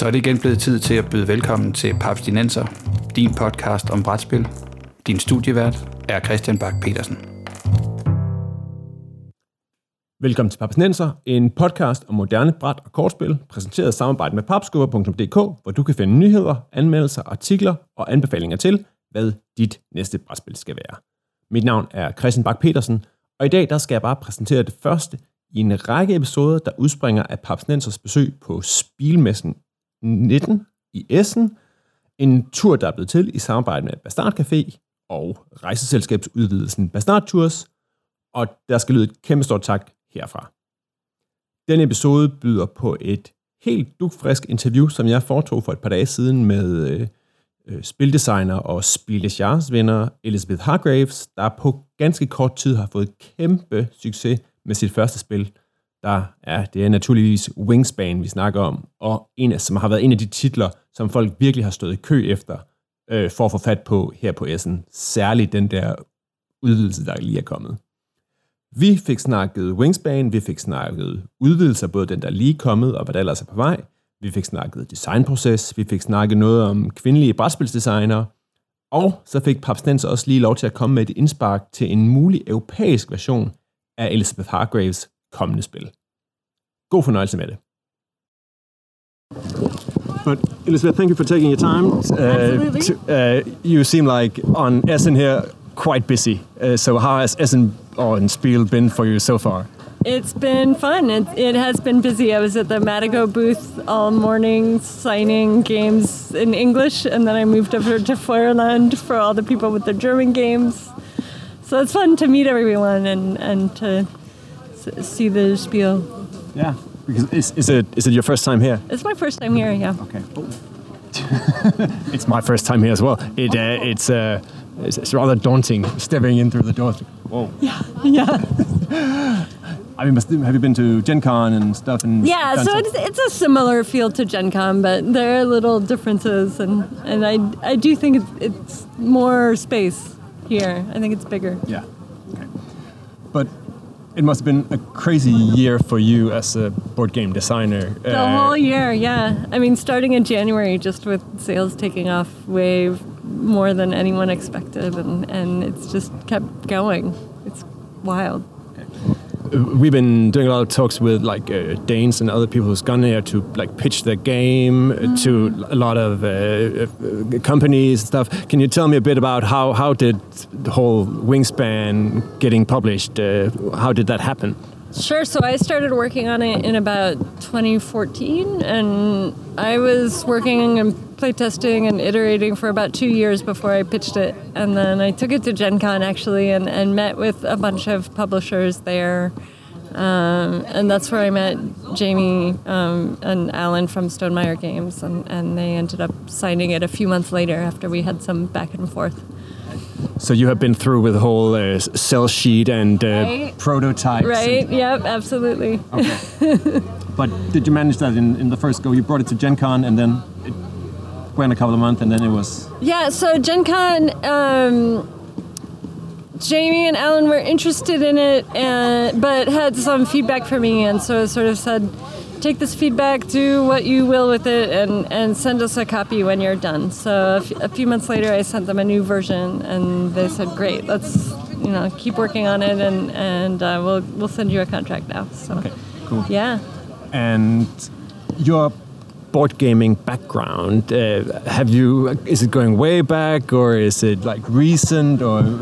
Så er det igen blevet tid til at byde velkommen til Paps Dinenser, din podcast om brætspil. Din studievært er Christian Bak petersen Velkommen til Papsnenser, en podcast om moderne bræt- og kortspil, præsenteret i samarbejde med papskubber.dk, hvor du kan finde nyheder, anmeldelser, artikler og anbefalinger til, hvad dit næste brætspil skal være. Mit navn er Christian Bak petersen og i dag der skal jeg bare præsentere det første i en række episoder, der udspringer af Papsnensers besøg på Spilmessen 19 i Essen. En tur, der er blevet til i samarbejde med Bastard Café og rejseselskabsudvidelsen Bastard Tours. Og der skal lyde et kæmpe stort tak herfra. Den episode byder på et helt dugfrisk interview, som jeg foretog for et par dage siden med øh, øh spildesigner og Spildes venner Elizabeth Hargraves, der på ganske kort tid har fået kæmpe succes med sit første spil, der er, det er naturligvis Wingspan, vi snakker om, og en af, som har været en af de titler, som folk virkelig har stået i kø efter, øh, for at få fat på her på Essen. Særligt den der udvidelse, der lige er kommet. Vi fik snakket Wingspan, vi fik snakket udvidelser, både den, der lige er kommet, og hvad der ellers er på vej. Vi fik snakket designproces, vi fik snakket noget om kvindelige brætspilsdesignere, og så fik Papstens også lige lov til at komme med et indspark til en mulig europæisk version af Elizabeth Hargraves kommende spil. God fornøjelse med det. But Elizabeth, thank you for taking your time. Uh, to, uh, you seem like on Essen here quite busy. Uh, so how has Essen or Spiel been for you so far? It's been fun. It, it has been busy. I was at the Matagot booth all morning signing games in English, and then I moved over to Feuerland for all the people with their German games. So it's fun to meet everyone and, and to see the spiel. Yeah, because is, is it is it your first time here? It's my first time here. Yeah. Okay. it's my first time here as well. It uh, it's uh, it's, it's rather daunting stepping in through the door. Whoa. Yeah. Yeah. I mean, have you been to Gen Con and stuff? And yeah, so it's, it's a similar feel to Gen Con, but there are little differences, and, and I, I do think it's, it's more space here. I think it's bigger. Yeah. Okay. But it must have been a crazy year for you as a board game designer. The uh, whole year, yeah. I mean, starting in January, just with sales taking off way more than anyone expected, and, and it's just kept going. It's wild we've been doing a lot of talks with like uh, Danes and other people who's gone there to like pitch their game mm. to a lot of uh, uh, companies and stuff. Can you tell me a bit about how how did the whole Wingspan getting published? Uh, how did that happen? Sure. So I started working on it in about 2014, and I was working and playtesting and iterating for about two years before I pitched it. And then I took it to Gen Con actually and, and met with a bunch of publishers there. Um, and that's where I met Jamey um, and Alan from Stonemaier Games, and, and they ended up signing it a few months later after we had some back and forth. So you have been through with the whole uh, sell sheet and uh, right. prototypes. Right. And... Yep. Absolutely. Okay. but did you manage that in, in the first go? You brought it to Gen Con and then it a couple of months and then it was. Yeah. So Gen Con. Um, Jamey and Alan were interested in it, and, but had some feedback for me, and so I sort of said, take this feedback, do what you will with it, and, and send us a copy when you're done. So a, f- a few months later, I sent them a new version, and they said, "Great, let's you know keep working on it, and and uh, we'll we'll send you a contract now." So okay, cool. Yeah. And your board gaming background, uh, have you? Is it going way back, or is it like recent, or?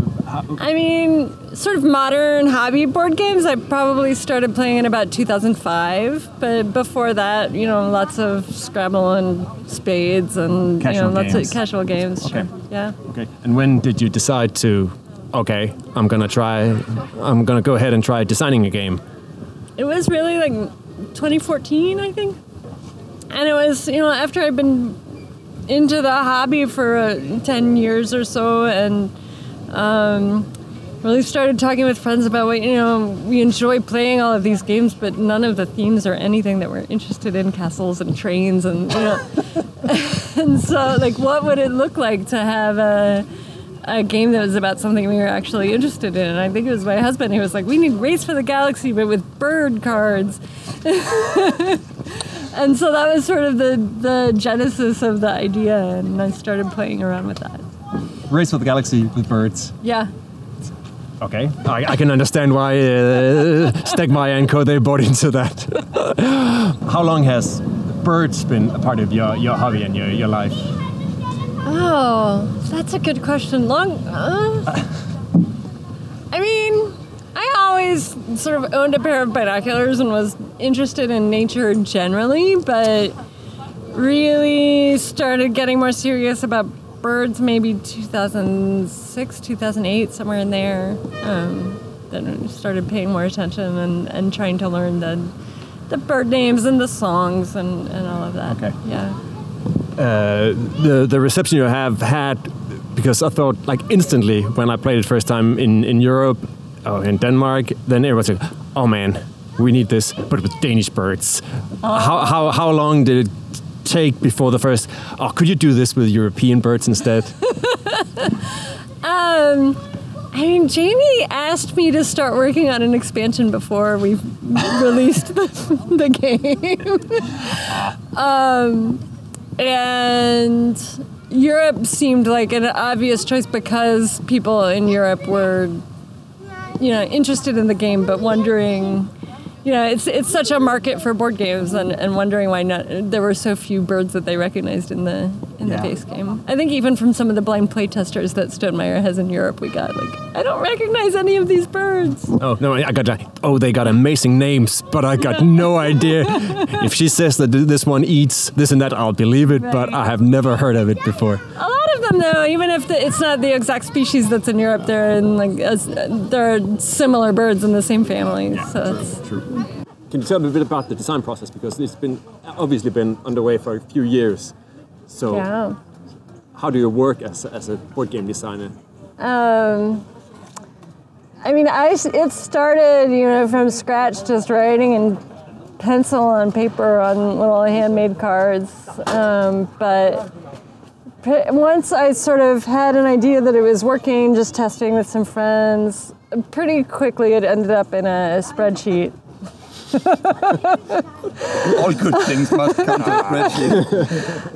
I mean, sort of modern hobby board games. I probably started playing in about 2005, but before that, you know, lots of Scrabble and Spades and casual you know, lots games. of casual games. Okay. Sure. Yeah. Okay. And when did you decide to? Okay, I'm gonna try. I'm gonna go ahead and try designing a game. It was really like 2014, I think and it was you know after I'd been into the hobby for uh, 10 years or so and um, really started talking with friends about what you know we enjoy playing all of these games but none of the themes or anything that we're interested in castles and trains and you know and so like what would it look like to have a a game that was about something we were actually interested in. And I think it was my husband who was like, we need Race for the Galaxy, but with bird cards. and so that was sort of the the genesis of the idea, and I started playing around with that. Race with the Galaxy with birds. Yeah. Okay, I, I can understand why uh, Stegmaier and Co. they bought into that. How long has birds been a part of your, your hobby and your, your life? Oh, that's a good question. Long. Uh, I mean, always sort of owned a pair of binoculars and was interested in nature generally, but really started getting more serious about birds maybe 2006, 2008, somewhere in there. Um, then started paying more attention and, and trying to learn the the bird names and the songs and, and all of that. Okay. Yeah. Uh, the the reception you have had because I thought like instantly when I played it first time in in Europe or in Denmark, then everyone's like, "Oh man, we need this, but with Danish birds." How how how long did it take before the first? Oh, could you do this with European birds instead? Um, I mean, Jamey asked me to start working on an expansion before we released the, the game. um, and Europe seemed like an obvious choice because people in Europe were, you know, interested in the game but wondering. You know, it's it's such a market for board games, and, and wondering why not there were so few birds that they recognized in the in Yeah. the base game. I think even from some of the blind play testers that Stonemaier has in Europe, we got like, I don't recognize any of these birds. Oh no, I got oh they got amazing names, but I got no idea. If she says that this one eats this and that, I'll believe it, but I have never heard of it before. Of them, though, even if the, it's not the exact species that's in Europe, they're in like as, they're similar birds in the same family. so it's, True. Can you tell me a bit about the design process because it's been obviously been underway for a few years. So yeah. how do you work as, as a board game designer? Um, I mean, I it started, you know, from scratch, just writing in pencil on paper on little handmade cards. Um, but once I sort of had an idea that it was working, just testing with some friends, pretty quickly it ended up in a spreadsheet. All good things must come to a spreadsheet.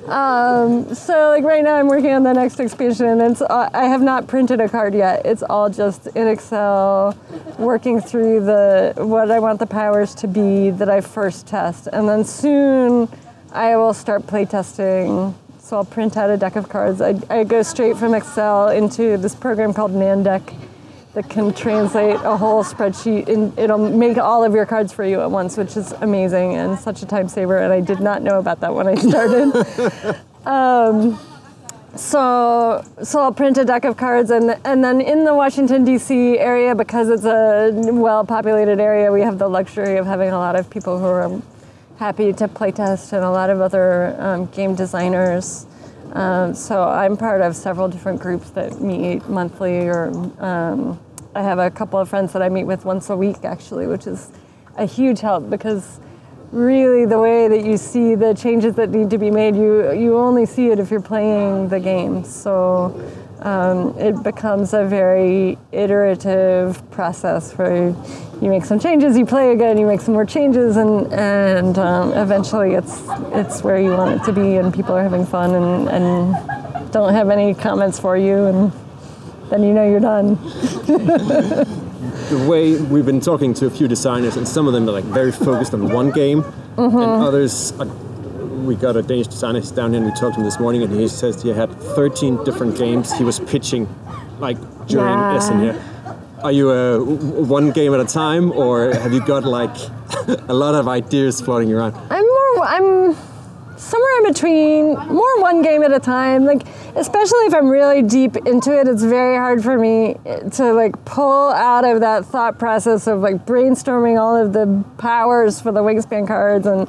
So like right now I'm working on the next expansion and it's uh, I have not printed a card yet. It's all just in Excel working through the what I want the powers to be that I first test. And then soon I will start play testing. So I'll print out a deck of cards. I, I go straight from Excel into this program called nanDECK that can translate a whole spreadsheet and it'll make all of your cards for you at once, which is amazing and such a time saver. And I did not know about that when I started. Um, so, so I'll print a deck of cards, and and then in the Washington D.C. area, because it's a well-populated area, we have the luxury of having a lot of people who are happy to playtest, and a lot of other um, game designers. Um, so I'm part of several different groups that meet monthly, or um, I have a couple of friends that I meet with once a week, actually, which is a huge help because really the way that you see the changes that need to be made you you only see it if you're playing the game so um, it becomes a very iterative process where you make some changes you play again you make some more changes and and um, eventually it's it's where you want it to be and people are having fun and, and don't have any comments for you and then you know you're done The way we've been talking to a few designers, and some of them are like very focused on one game, and others. Are, we got a Danish designer down here, and we talked to him this morning, and he says he had 13 different games he was pitching, like during Yeah. Essen here. Are you a w- one game at a time, or have you got like a lot of ideas floating around? I'm more. I'm somewhere in between. More one game at a time. Like especially if I'm really deep into it, it's very hard for me to like pull out of that thought process of like brainstorming all of the powers for the wingspan cards and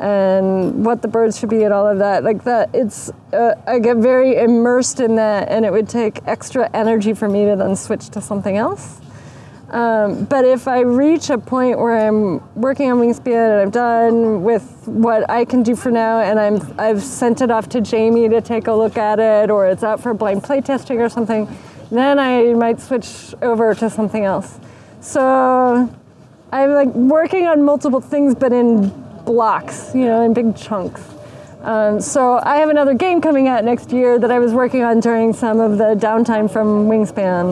and what the birds should be and all of that. Like that, it's uh, I get very immersed in that, and it would take extra energy for me to then switch to something else. Um, but if I reach a point where I'm working on Wingspan and I'm done with what I can do for now, and I'm I've sent it off to Jamey to take a look at it, or it's out for blind play testing or something, then I might switch over to something else. So I'm like working on multiple things, but in blocks, you know, in big chunks. Um, so I have another game coming out next year that I was working on during some of the downtime from Wingspan.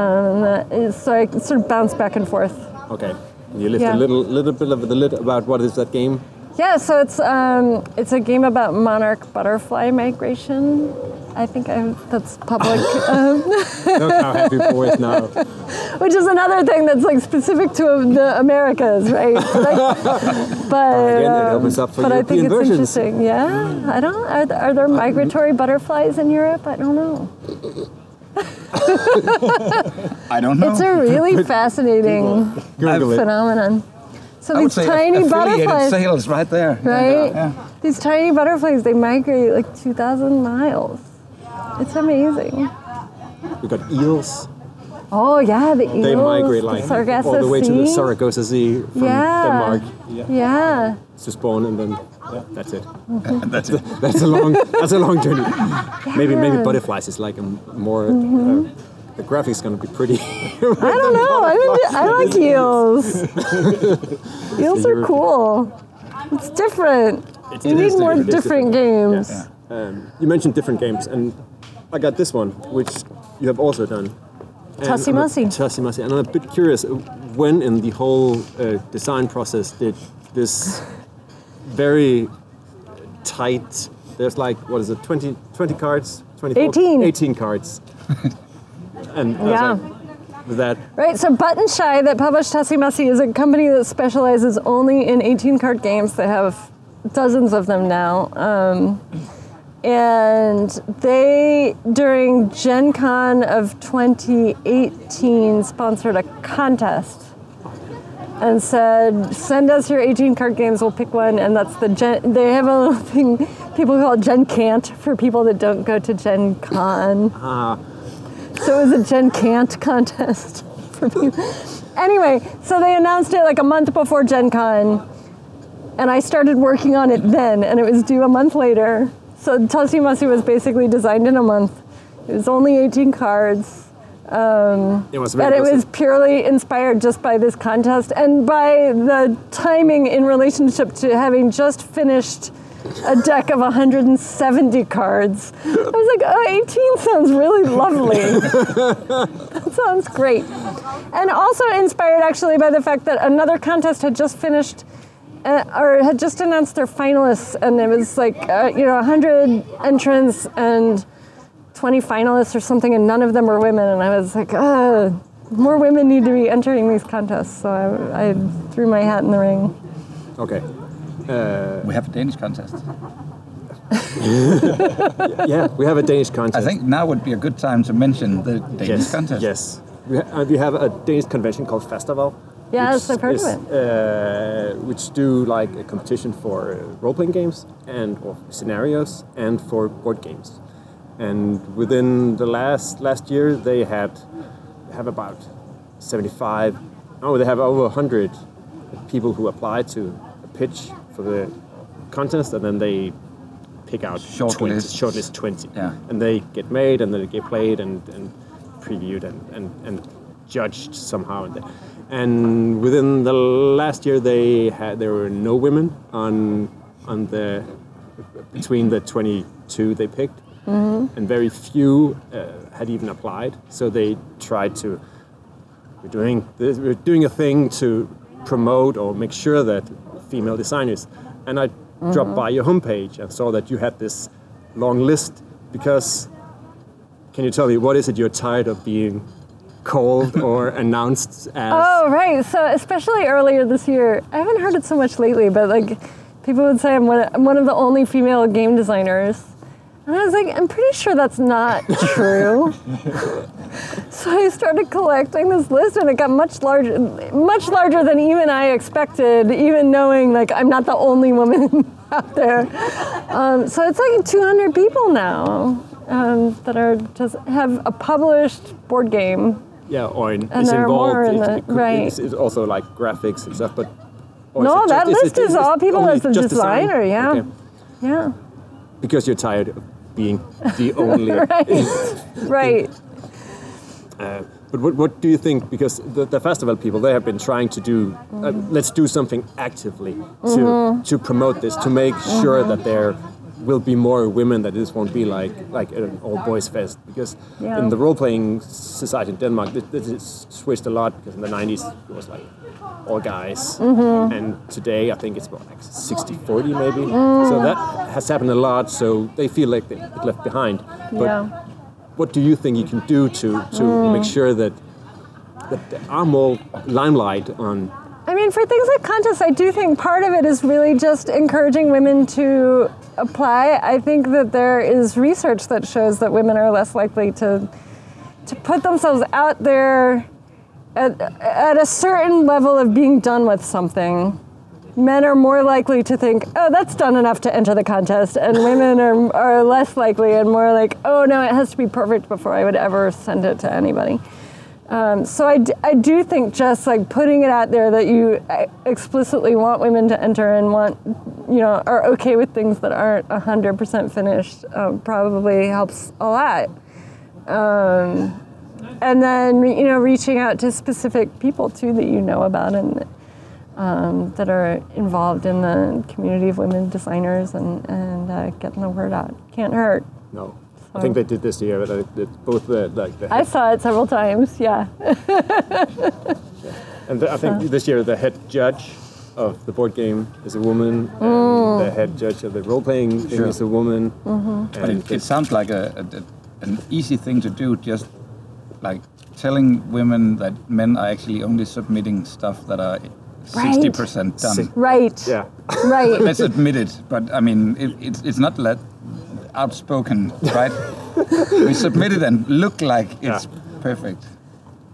Um, so I sort of bounce back and forth. Okay. Can you lift Yeah. a little little bit of the lid about what is that game? Yeah, so it's um, it's a game about monarch butterfly migration. I think I, that's public, um, Look how happy boys now. which is another thing that's like specific to the Americas, right? But, I, but, Again, it um, opens up for but I think it's versions. interesting. Yeah, I don't. Are, th- are there migratory butterflies in Europe? I don't know. I don't know. It's a really fascinating Google it. phenomenon. So I would these say tiny butterflies, sales right there. right? Yeah. These tiny butterflies, they migrate like 2,000 miles. It's amazing. We got eels. Oh yeah, the eels, They migrate the like Sargasso all the way to the Sea. Saragossa Sea from Yeah. Denmark. Yeah. Yeah, To spawn and then yeah, that's it. That's it. That's a long that's a long journey. Maybe maybe Mm-hmm. butterflies is like a more uh, the graphics gonna be pretty. I don't know. I, mean, I like eels. eels are cool. It's different. It's You need more is different games. Yes. Um, you mentioned different games, and I got this one, which you have also done. And Tussie I'm a- Mussy. Tussie Mussy. And I'm a bit curious, uh, when in the whole uh, design process did this very tight, there's like, what is it, 20, 20 cards? 24, 18. 18 cards. and Yeah. like, with that, Right, so Button Shy that published Tussie Mussy is a company that specializes only in 18 card games. They have dozens of them now. Um, and they, during Gen Con of 2018, sponsored a contest and said, send us your 18 card games, we'll pick one. And that's the Gen, they have a little thing people call Gen Can't for people that don't go to Gen Con. Uh-huh. So it was a Gen Can't contest for people. Anyway, so they announced it like a month before Gen Con, and I started working on it then, and it was due a month later. So Mussy was basically designed in a month. It was only 18 cards. Um, it was And it was purely inspired just by this contest and by the timing in relationship to having just finished a deck of 170 cards. I was like, oh, 18 sounds really lovely. that sounds great. And also inspired actually by the fact that another contest had just finished. Uh, or had just announced their finalists, and it was like uh, you know 100 entrants and 20 finalists or something, and none of them were women. And I was like, uh, more women need to be entering these contests. So I, I threw my hat in the ring. Okay. We have a Danish contest. Yeah, we have a Danish contest. I think now would be a good time to mention the Danish yes, contest. Yes. We, ha- uh, we have a Danish convention called Fastaval. Yes, which I've heard is, of it. Uh, which do like a competition for uh, role-playing games and or scenarios and for board games. And within the last last year, they had have about seventy-five. Oh, they have over hundred people who apply to pitch for the contest, and then they pick out Shortlist. 20, shortlist 20. Yeah. And they get made and then they get played and, and previewed and, and, and judged somehow. And, and within the last year, they had there were no women on on the between the 22 they picked, and very few uh, had even applied. So they tried to we're doing this, we're doing a thing to promote or make sure that female designers. And I dropped by your homepage and saw that you had this long list because can you tell me what is it you're tired of being called or announced as? Oh, right. So, especially earlier this year, I haven't heard it so much lately, but like people would say I'm one, I'm one of the only female game designers. And I was like, I'm pretty sure that's not true. so I started collecting this list, and it got much larger, much larger than even I expected. Even knowing like I'm not the only woman out there. Um, so it's like 200 people now um, that are just have a published board game Yeah, or in, And is there are involved. in it- the- it could- right. It's, it's also like graphics and stuff, but. No, is that just- list is all people as the just design? designer, yeah. Okay. yeah. Because you're tired of being the only. Right. right. But what, what do you think? Because the, the Fastaval people, they have been trying to do, uh, let's do something actively to, Mm-hmm. to promote this, to make sure that there will be more women, that this won't be like like an all boys fest. Because Yeah. in the role playing society in Denmark, this, this is switched a lot. Because in the 90s, it was like all guys. Mm-hmm. And today, I think it's about like 60 40 maybe. Mm. So that has happened a lot. So they feel like they get left behind. But yeah. what do you think you can do to to Mm. make sure that that there are more limelight on I mean, for things like contests, I do think part of it is really just encouraging women to apply. I think that there is research that shows that women are less likely to to put themselves out there at, at a certain level of being done with something. Men are more likely to think, oh, that's done enough to enter the contest, and women are, are less likely and more like, oh, no, it has to be perfect before I would ever send it to anybody. Um, so I, d- I do think just like putting it out there that you uh, explicitly want women to enter and want, you know, are okay with things that aren't 100% finished um, probably helps a lot. Um, and then, you know, reaching out to specific people too that you know about and um, that are involved in the community of women designers and, and uh, getting the word out. Can't hurt. no I think they did this year but uh, that both the like the I saw it several times, yeah. and the, I think this year the head judge of the board game is a woman Mm. the head judge of the role playing thing Sure. is a woman Mm-hmm. But it, it sounds like a, a, an easy thing to do, just like telling women that men are actually only submitting stuff that are 60% done. Si- Right. yeah Right. Let's admit it, but I mean, it, it's, it's not that outspoken, right? we submit it and look like it's Yeah. perfect,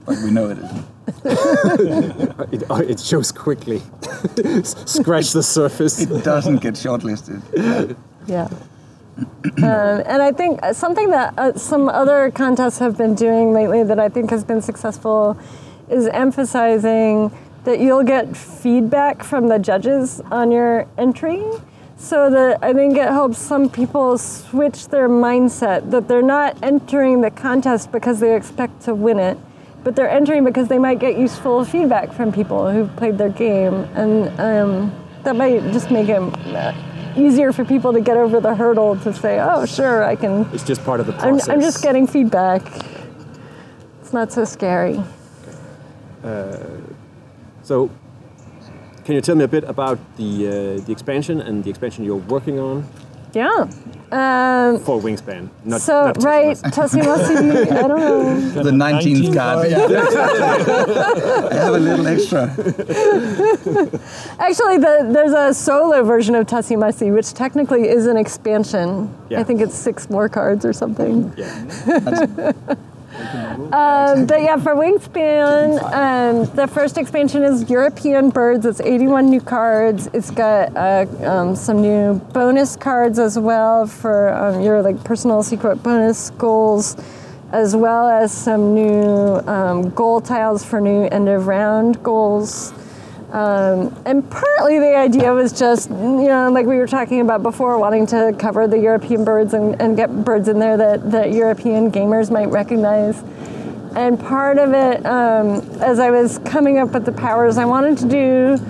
but we know it isn't. it, oh, it shows quickly scratch the surface It doesn't get shortlisted. Yeah. Um, and I think something that uh, some other contests have been doing lately that I think has been successful is emphasizing that you'll get feedback from the judges on your entry. So that I think it helps some people switch their mindset that they're not entering the contest because they expect to win it, but they're entering because they might get useful feedback from people who've played their game, and um, that might just make it uh, easier for people to get over the hurdle to say, "Oh, sure, I can." it's just part of the I'm, process I'm just getting feedback. It's not so scary. so can you tell me a bit about the uh, the expansion and the expansion you're working on Yeah. Um, for Wingspan not so not right, Tussimus. Tassimasi. I don't know. The 19th card. Yeah. I have a little extra. Actually, the, there's a solo version of Tussie Mussy, which technically is an expansion. Yeah. I think it's six more cards or something. yeah Um, but yeah, for Wingspan, um, the first expansion is European Birds. It's 81 new cards. It's got uh, um, some new bonus cards as well for um, your like personal secret bonus goals, as well as some new um, goal tiles for new end of round goals. Um, and partly the idea was just, you know, like we were talking about before, wanting to cover the European birds and, and get birds in there that, that European gamers might recognize. And part of it, um, as I was coming up with the powers, I wanted to do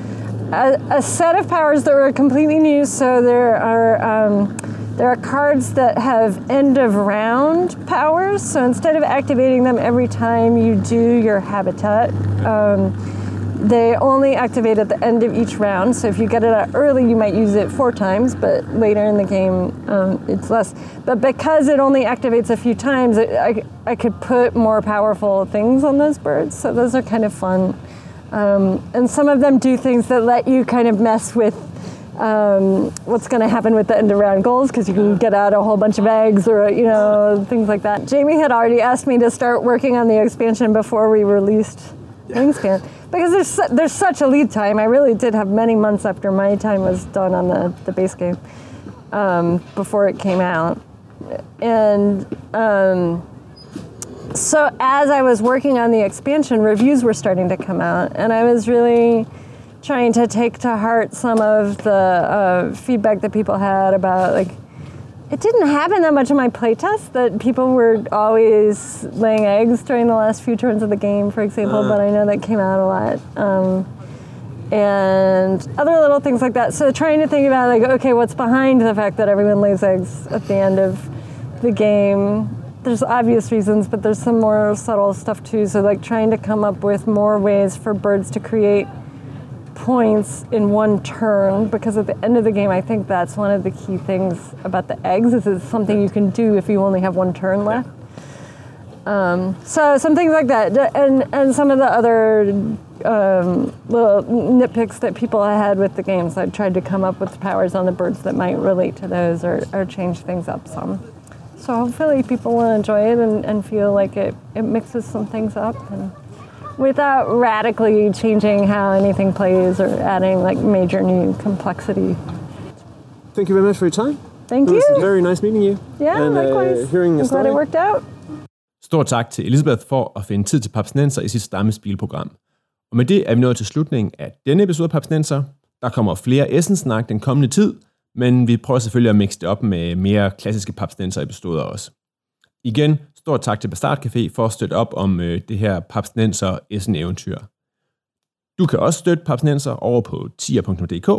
a, a set of powers that were completely new. So there are um, there are cards that have end of round powers. So instead of activating them every time you do your habitat, um, they only activate at the end of each round. So if you get it out early, you might use it four times, but later in the game, um, it's less. But because it only activates a few times, it, I, I could put more powerful things on those birds. So those are kind of fun. Um, and some of them do things that let you kind of mess with um, what's going to happen with the end of round goals because you can get out a whole bunch of eggs or you know things like that. Jamey had already asked me to start working on the expansion before we released Wingspan because there's su- there's such a lead time. I really did have many months after my time was done on the, the base game um, before it came out, and um, so as I was working on the expansion, reviews were starting to come out, and I was really trying to take to heart some of the uh, feedback that people had about like it didn't happen that much in my playtest that people were always laying eggs during the last few turns of the game, for example, Uh. but I know that came out a lot. Um, and other little things like that. So trying to think about like, okay, what's behind the fact that everyone lays eggs at the end of the game? There's obvious reasons, but there's some more subtle stuff too. So like trying to come up with more ways for birds to create points in one turn because at the end of the game I think that's one of the key things about the eggs is it's something you can do if you only have one turn left. Um, so some things like that, and and some of the other um, little nitpicks that people had with the games. I tried to come up with powers on the birds that might relate to those or, or change things up some. So hopefully people will enjoy it and, and feel like it, it mixes some things up and without radically changing how anything plays or adding like major new complexity. Thank you very much for your time. Thank It was you. very nice meeting you. Yeah, and, likewise. Uh, hearing a I'm glad story. it worked out. Stort tak til Elisabeth for at finde tid til Papsnenser i sit stammespilprogram. Og med det er vi nået til slutningen af denne episode af Papsnenser. Der kommer flere Essensnak den kommende tid, men vi prøver selvfølgelig at mixe det op med mere klassiske Papsnenser-episoder også. Igen, stort tak til Bastard Café for at støtte op om øh, det her Papsnenser Essen-eventyr. Du kan også støtte Papsnenser over på tier.dk.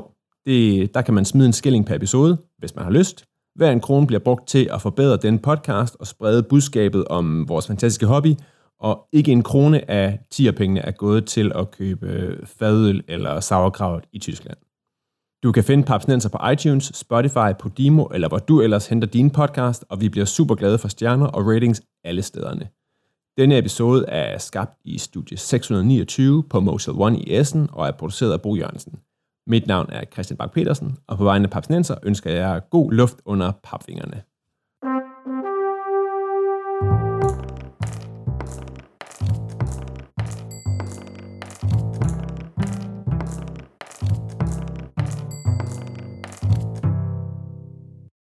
Det, der kan man smide en skilling per episode, hvis man har lyst. Hver en krone bliver brugt til at forbedre den podcast og sprede budskabet om vores fantastiske hobby, og ikke en krone af tierpengene er gået til at købe øh, fadøl eller sauerkraut i Tyskland. Du kan finde Papsnenser på iTunes, Spotify, Podimo eller hvor du ellers henter din podcast, og vi bliver super glade for stjerner og ratings alle stederne. Denne episode er skabt i studie 629 på Motel One i Essen og er produceret af Bo Jørgensen. Mit navn er Christian Bak petersen og på vegne af Papsnenser ønsker jeg god luft under papvingerne.